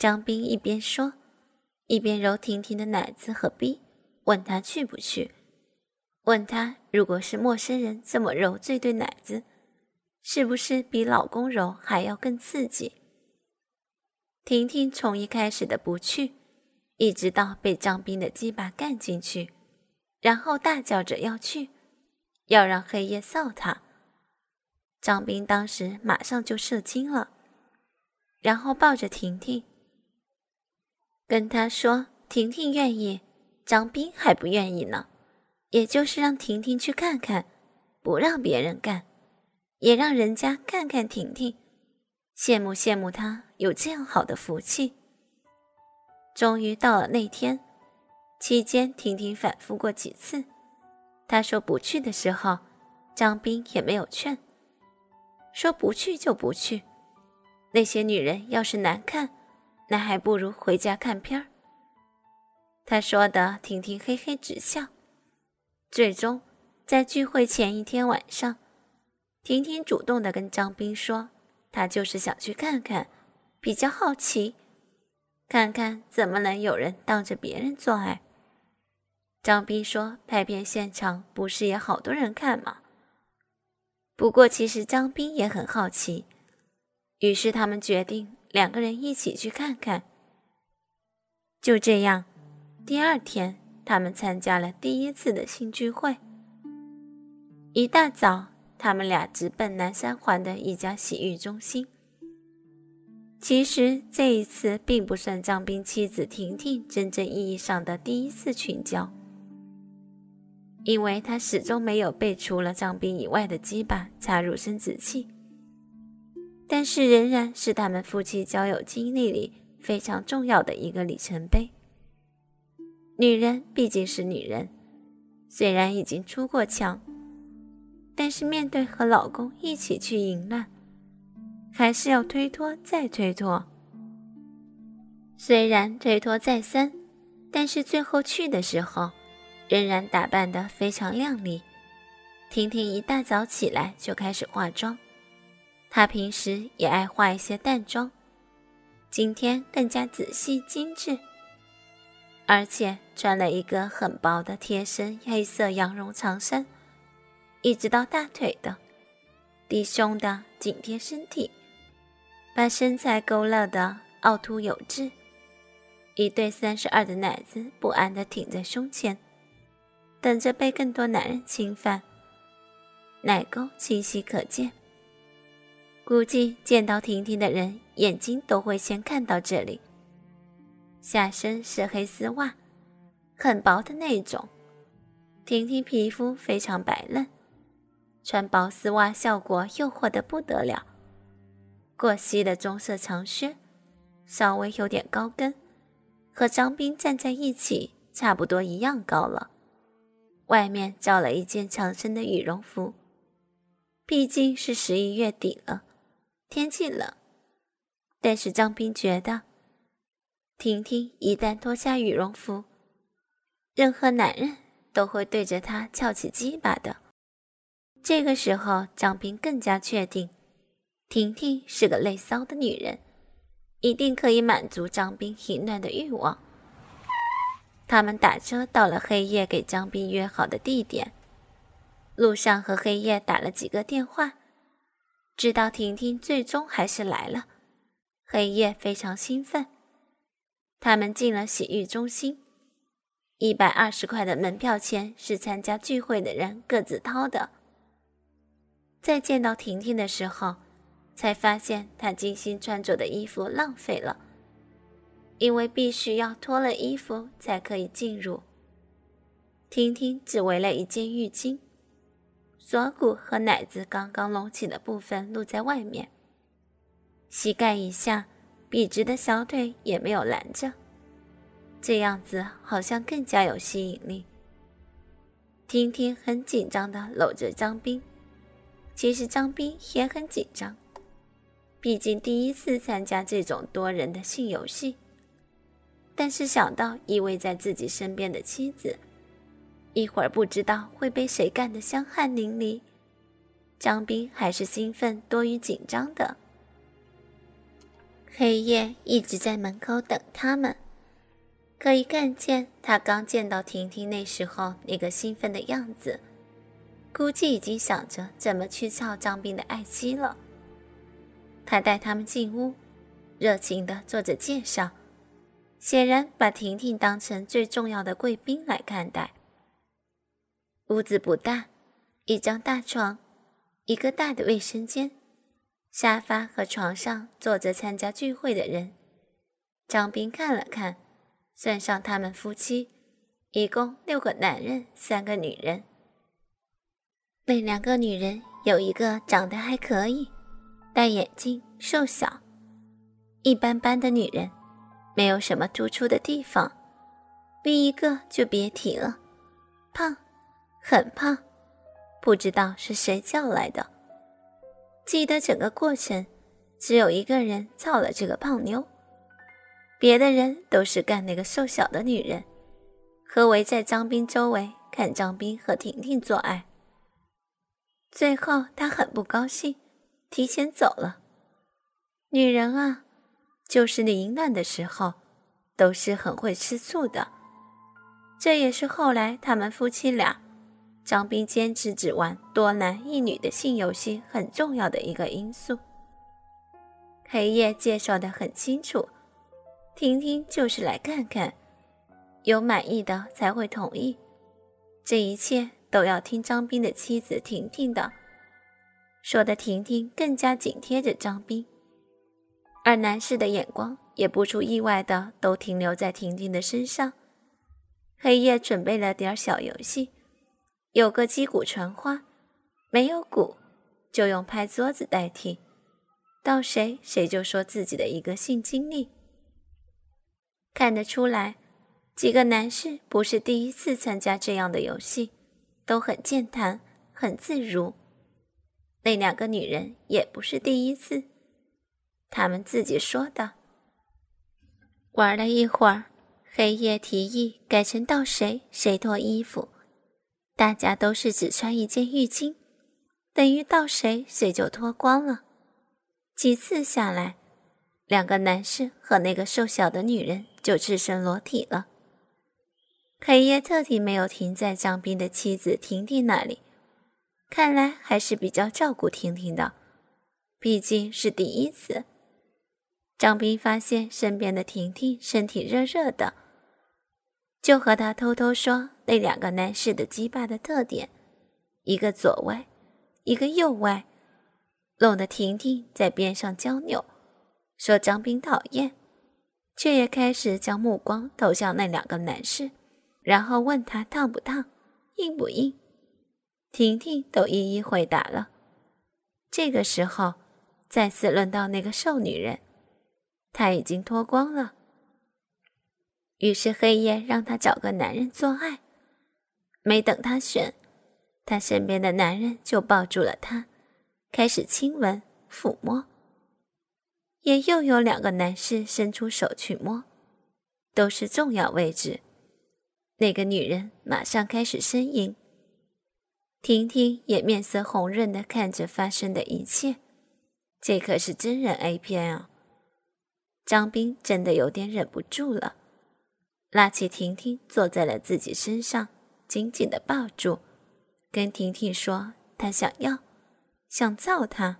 张斌一边说，一边揉婷婷的奶子和逼，问她去不去。问她如果是陌生人这么揉这对奶子，是不是比老公揉还要更刺激？婷婷从一开始的不去，一直到被张斌的鸡巴干进去，然后大叫着要去，要让黑夜臊他。张斌当时马上就射精了，然后抱着婷婷。跟他说：“婷婷愿意，张斌还不愿意呢。也就是让婷婷去看看，不让别人干，也让人家看看婷婷，羡慕羡慕她有这样好的福气。”终于到了那天，期间婷婷反复过几次，她说不去的时候，张斌也没有劝，说不去就不去，那些女人要是难看。那还不如回家看片儿。他说的，婷婷嘿嘿直笑。最终，在聚会前一天晚上，婷婷主动的跟张斌说，她就是想去看看，比较好奇，看看怎么能有人当着别人做爱。张斌说，拍片现场不是也好多人看吗？不过其实张斌也很好奇，于是他们决定。两个人一起去看看。就这样，第二天他们参加了第一次的性聚会。一大早，他们俩直奔南三环的一家洗浴中心。其实这一次并不算张斌妻子婷婷真正意义上的第一次群交，因为他始终没有被除了张斌以外的鸡巴插入生殖器。但是仍然是他们夫妻交友经历里非常重要的一个里程碑。女人毕竟是女人，虽然已经出过墙，但是面对和老公一起去淫乱，还是要推脱再推脱。虽然推脱再三，但是最后去的时候，仍然打扮得非常靓丽。婷婷一大早起来就开始化妆。她平时也爱化一些淡妆，今天更加仔细精致，而且穿了一个很薄的贴身黑色羊绒长衫，一直到大腿的，低胸的紧贴身体，把身材勾勒的凹凸有致，一对三十二的奶子不安地挺在胸前，等着被更多男人侵犯，奶沟清晰可见。估计见到婷婷的人，眼睛都会先看到这里。下身是黑丝袜，很薄的那种。婷婷皮肤非常白嫩，穿薄丝袜效果诱惑的不得了。过膝的棕色长靴，稍微有点高跟，和张斌站在一起差不多一样高了。外面罩了一件长身的羽绒服，毕竟是十一月底了。天气冷，但是张斌觉得，婷婷一旦脱下羽绒服，任何男人都会对着她翘起鸡巴的。这个时候，张斌更加确定，婷婷是个累骚的女人，一定可以满足张斌淫乱的欲望。他们打车到了黑夜给张斌约好的地点，路上和黑夜打了几个电话。知道婷婷最终还是来了，黑夜非常兴奋。他们进了洗浴中心，一百二十块的门票钱是参加聚会的人各自掏的。在见到婷婷的时候，才发现她精心穿着的衣服浪费了，因为必须要脱了衣服才可以进入。婷婷只围了一件浴巾。锁骨和奶子刚刚隆起的部分露在外面，膝盖以下笔直的小腿也没有拦着，这样子好像更加有吸引力。婷婷很紧张地搂着张斌，其实张斌也很紧张，毕竟第一次参加这种多人的性游戏，但是想到依偎在自己身边的妻子。一会儿不知道会被谁干得香汗淋漓，张斌还是兴奋多于紧张的。黑夜一直在门口等他们，可以看见他刚见到婷婷那时候那个兴奋的样子，估计已经想着怎么去撬张斌的爱妻了。他带他们进屋，热情地做着介绍，显然把婷婷当成最重要的贵宾来看待。屋子不大，一张大床，一个大的卫生间。沙发和床上坐着参加聚会的人。张斌看了看，算上他们夫妻，一共六个男人，三个女人。那两个女人有一个长得还可以，戴眼镜，瘦小；一般般的女人，没有什么突出的地方。另一个就别提了，胖，很胖，不知道是谁叫来的。记得整个过程，只有一个人操了这个胖妞，别的人都是干那个瘦小的女人，和围在张斌周围看张斌和婷婷做爱。最后他很不高兴，提前走了。女人啊，就是你淫乱的时候，都是很会吃醋的。这也是后来他们夫妻俩。张斌坚持只玩多男一女的性游戏很重要的一个因素。黑夜介绍的很清楚，婷婷就是来看看，有满意的才会同意，这一切都要听张斌的妻子婷婷的。说的婷婷更加紧贴着张斌，而男士的眼光也不出意外的都停留在婷婷的身上。黑夜准备了点小游戏。有个击鼓传花，没有鼓，就用拍桌子代替。到谁谁就说自己的一个性经历。看得出来，几个男士不是第一次参加这样的游戏，都很健谈，很自如。那两个女人也不是第一次，他们自己说的。玩了一会儿，黑夜提议改成到谁谁脱衣服。大家都是只穿一件浴巾，等于到谁谁就脱光了。几次下来，两个男士和那个瘦小的女人就赤身裸体了。黑夜特地没有停在张斌的妻子婷婷那里，看来还是比较照顾婷婷的，毕竟是第一次。张斌发现身边的婷婷身体热热的。就和他偷偷说那两个男士的鸡巴的特点，一个左歪，一个右歪，弄得婷婷在边上娇扭，说张斌讨厌，却也开始将目光投向那两个男士，然后问他烫不烫，硬不硬，婷婷都一一回答了。这个时候，再次轮到那个瘦女人，她已经脱光了。于是黑夜让他找个男人做爱，没等他选，他身边的男人就抱住了他，开始亲吻、抚摸。也又有两个男士伸出手去摸，都是重要位置。那个女人马上开始呻吟，婷婷也面色红润的看着发生的一切。这可是真人 A 片啊！张斌真的有点忍不住了。拉起婷婷，坐在了自己身上，紧紧的抱住，跟婷婷说：“他想要，想造他。”